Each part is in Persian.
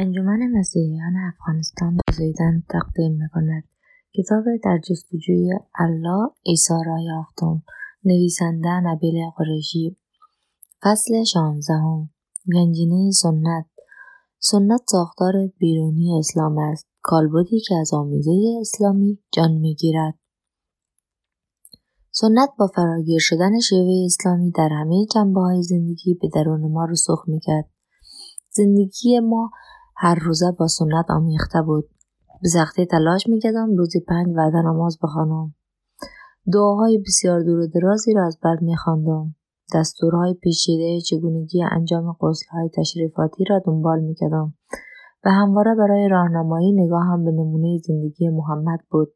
انجمن مسیحیان افغانستان زیدن تقدیم می‌کند. کتاب در جستجوی الله عیسی را یافتم. نویسنده نبیل قریشی. فصل شانزدهم. گنجینه سنت. سنت ساختار بیرونی اسلام است. کالبدی که از آمیزه اسلامی جان می‌گیرد. سنت با فراگیر شدن شیوه اسلامی در همه جنبه های زندگی به درون ما رسوخ می‌کرد. زندگی ما هر روزه با سنت آمیخته بود. به سختی تلاش می‌کردم روزی پنج وعده نماز بخوانم. دعاهای بسیار دور درازی را از بر میخواندم. دستورهای پیچیده چگونگی انجام های تشریفاتی را دنبال می‌کردم. و همواره برای راهنمایی نگاهم به نمونه زندگی محمد بود.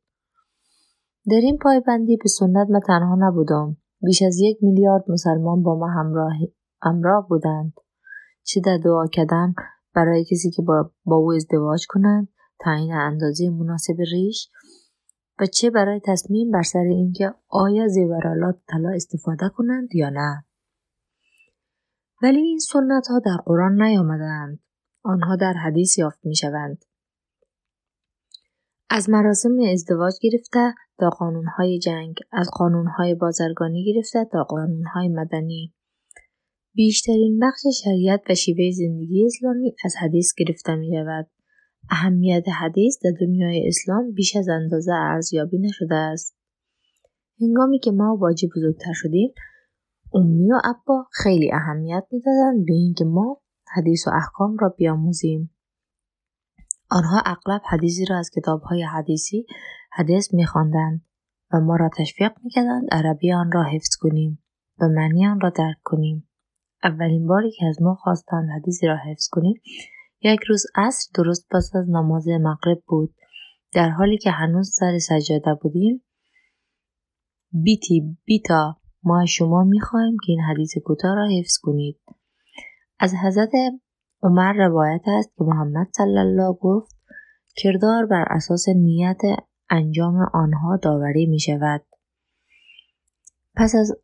در این پایبندی به سنت من تنها نبودم. بیش از یک میلیارد مسلمان با ما همراه, همراه بودند. چه در دعا کردن برای کسی که با, با او ازدواج کنند تعیین اندازه مناسب ریش و چه برای تصمیم بر سر اینکه آیا زیورالات طلا استفاده کنند یا نه. ولی این سنت ها در قرآن نیامدند آنها در حدیث یافت می شوند. از مراسم ازدواج گرفته تا قانونهای جنگ از قانونهای بازرگانی گرفته تا قانونهای مدنی. بیشترین بخش شریعت و شیوه زندگی اسلامی از حدیث گرفته می رود. اهمیت حدیث در دنیای اسلام بیش از اندازه ارزیابی نشده است. هنگامی که ما واجب بزرگتر شدیم امی و ابا خیلی اهمیت می‌دادند به اینکه ما حدیث و احکام را بیاموزیم آنها اغلب حدیثی را از کتابهای حدیثی حدیث میخواندند و ما را تشویق می‌کردند عربی آن را حفظ کنیم و معنی آن را درک کنیم اولین باری که از ما خواستند حدیثی را حفظ کنیم یک روز عصر درست پس از نماز مغرب بود در حالی که هنوز سر سجاده بودیم بیتی بیتا ما شما می‌خواهیم که این حدیث کوتاه را حفظ کنید از حضرت عمر روایت است که محمد صلی الله گفت کردار بر اساس نیت انجام آنها داوری می شود. پس از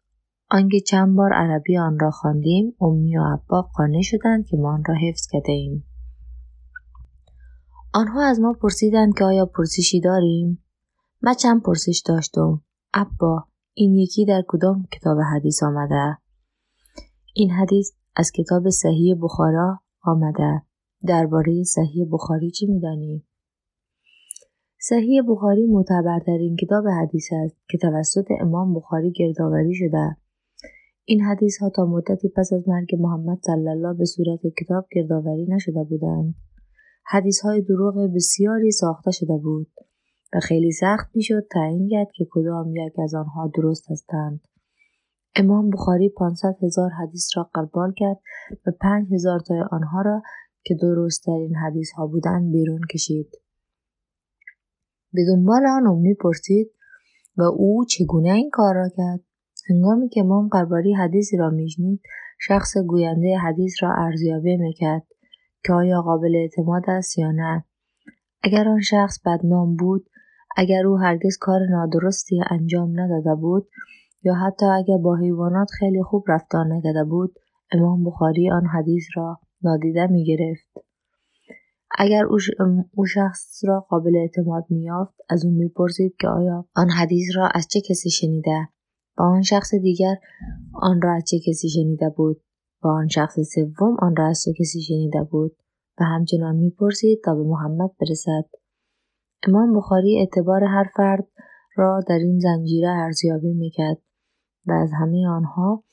آنکه چند بار عربی آن را خواندیم امی و ابا قانع شدند که ما آن را حفظ کرده ایم. آنها از ما پرسیدند که آیا پرسشی داریم؟ من چند پرسش داشتم. ابا این یکی در کدام کتاب حدیث آمده؟ این حدیث از کتاب صحیح بخارا آمده. درباره صحیح بخاری چی میدانی؟ صحیح بخاری معتبرترین کتاب حدیث است که توسط امام بخاری گردآوری شده این حدیث ها تا مدتی پس از مرگ محمد صلی الله به صورت کتاب گردآوری نشده بودند. حدیث های دروغ بسیاری ساخته شده بود و خیلی سخت می‌شد تعیین کرد که کدام یک از آنها درست هستند. امام بخاری 500 هزار حدیث را قبال کرد و 5 هزار تای آنها را که درستترین حدیث ها بودند بیرون کشید. به دنبال آن امی پرسید و او چگونه این کار را کرد؟ هنگامی که امام قرباری حدیثی را میشنید شخص گوینده حدیث را ارزیابی می‌کرد که آیا قابل اعتماد است یا نه اگر آن شخص بدنام بود اگر او هرگز کار نادرستی انجام نداده بود یا حتی اگر با حیوانات خیلی خوب رفتار نکرده بود امام بخاری آن حدیث را نادیده می گرفت. اگر او شخص را قابل اعتماد میافت از او می‌پرسید که آیا آن حدیث را از چه کسی شنیده و آن شخص دیگر آن را از چه کسی شنیده بود؟ و آن شخص سوم آن را از چه کسی شنیده بود؟ و همچنان می‌پرسید تا به محمد برسد. امام بخاری اعتبار هر فرد را در این زنجیره ارزیابی می‌کرد و از همه آنها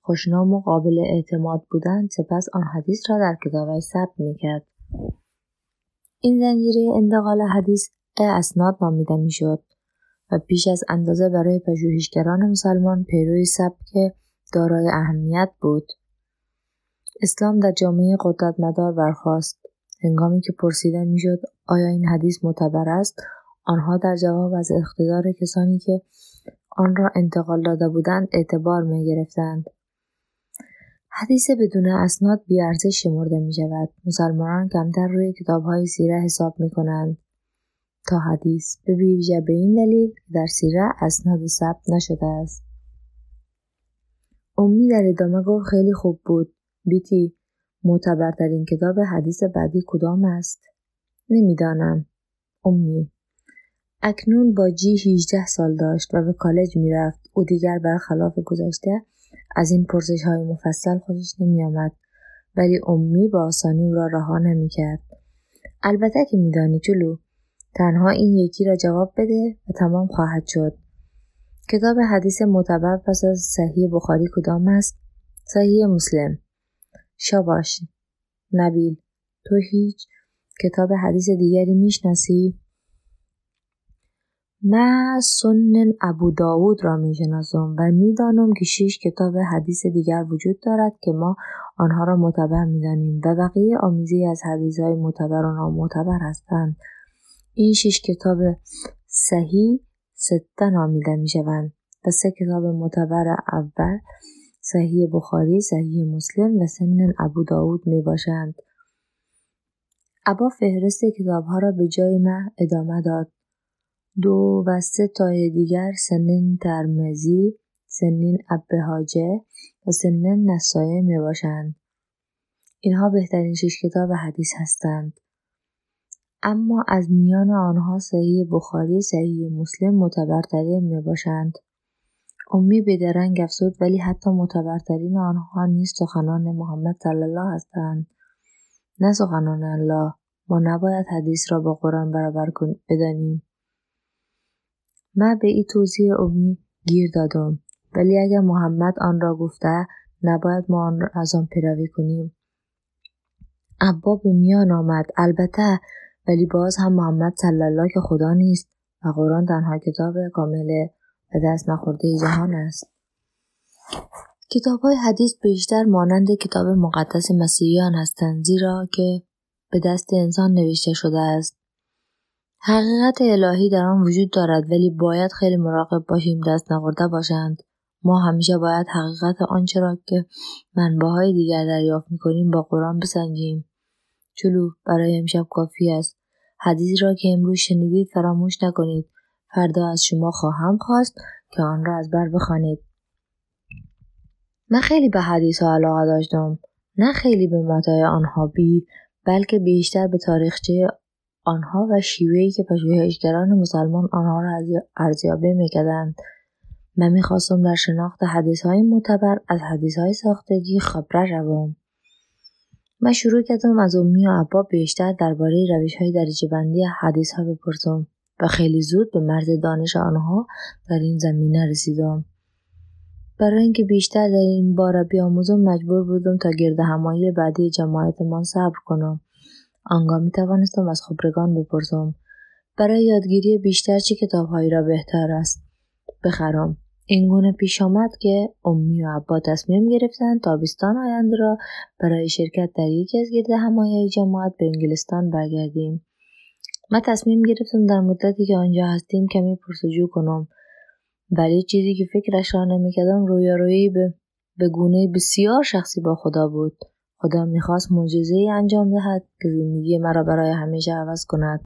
خوشنام و قابل اعتماد بودند سپس آن حدیث را در کتابش ثبت می‌کرد. این زنجیره انتقال حدیث اسناد نامیده می‌شد. و بیش از اندازه برای پژوهشگران مسلمان پیروی سبک دارای اهمیت بود اسلام در جامعه قدرتمدار برخواست هنگامی که پرسیده می‌شد آیا این حدیث معتبر است آنها در جواب از اقتدار کسانی که آن را انتقال داده بودند اعتبار می گرفتند. حدیث بدون اسناد بیارزش شمرده می شود. مسلمانان کمتر روی کتاب های سیره حساب می کنند تا حدیث به ویژه به این دلیل در سیره اسناد ثبت نشده است. امی در ادامه گفت خیلی خوب بود. بیتی معتبرترین کتاب حدیث بعدی کدام است؟ نمی‌دانم. امی. اکنون با جی 18 سال داشت و به کالج می‌رفت. او دیگر برخلاف گذشته از این پرسش های مفصل خوشش نمی آمد. ولی امی با آسانی او را رها نمی کرد. البته که میدانی جلو تنها این یکی را جواب بده و تمام خواهد شد. کتاب حدیث معتبر پس از صحیح بخاری کدام است؟ صحیح مسلم. شاباش. نبیل. تو هیچ کتاب حدیث دیگری می‌شناسی؟ من سنن ابو داود را می‌شناسم و می‌دانم که شش کتاب حدیث دیگر وجود دارد که ما آنها را معتبر می‌دانیم و بقیه آمیزی از حدیث های معتبر و نامعتبر هستند این شش کتاب صحیح سته نامیده می‌شوند و سه کتاب معتبر اول صحیح بخاری صحیح مسلم و سنن ابو داود می باشند. ابا فهرست کتابها را به جای من ادامه داد دو و سه تای دیگر سنن ترمزی، سنین ابهاجه و سنن نسایه می باشند. اینها بهترین شش کتاب حدیث هستند. اما از میان آنها صحیح بخاری صحیح مسلم معتبرترین می باشند. امی به درنگ افزود ولی حتی معتبرترین آنها نیست سخنان محمد صلی الله هستند. نه سخنان الله ما نباید حدیث را با قرآن برابر بدانیم. من به این توضیح امی گیر دادم ولی اگر محمد آن را گفته نباید ما آن را از آن پیروی کنیم به میان آمد البته ولی باز هم محمد صلی الله که خدا نیست و قرآن تنها کتاب کامل و دست نخورده جهان است. کتاب های حدیث بیشتر مانند کتاب مقدس مسیحیان هستند زیرا که به دست انسان نوشته شده است. حقیقت الهی در آن وجود دارد ولی باید خیلی مراقب باشیم دست نخورده باشند. ما همیشه باید حقیقت آنچه را که منبعهای دیگر دریافت می‌کنیم با قرآن بسنجیم. جلو برای امشب کافی است. حدیثی را که امروز شنیدید فراموش نکنید. فردا از شما خواهم خواست که آن را از بر بخوانید. من خیلی به حدیث ها علاقه داشتم. نه خیلی به متای آنها بی بلکه بیشتر به تاریخچه آنها و شیوهی که پژوهشگران مسلمان آنها را ارزیابی می‌کردند. من می‌خواستم در شناخت حدیث های معتبر از حدیث های ساختگی خبره روم. من شروع کردم از امی و عبا بیشتر درباره روش های درجه بندی حدیث ها بپرسم و خیلی زود به مرز دانش آنها در این زمینه رسیدم. برای اینکه بیشتر در این باره بیاموزم مجبور بودم تا گرد همایی بعدی جماعتمان صبر کنم. آنگاه می توانستم از خبرگان بپرسم. برای یادگیری بیشتر چه کتابهایی را بهتر است؟ بخرم. این گونه پیش آمد که امی و عبا تصمیم گرفتند تابستان آینده را برای شرکت در یکی از گرد همایی جماعت به انگلستان برگردیم. من تصمیم گرفتم در مدتی که آنجا هستیم کمی پرسجو کنم. ولی چیزی که فکرش را نمی‌کردم رویارویی به به گونه بسیار شخصی با خدا بود. خدا می‌خواست معجزه انجام دهد که زندگی مرا برای همیشه عوض کند.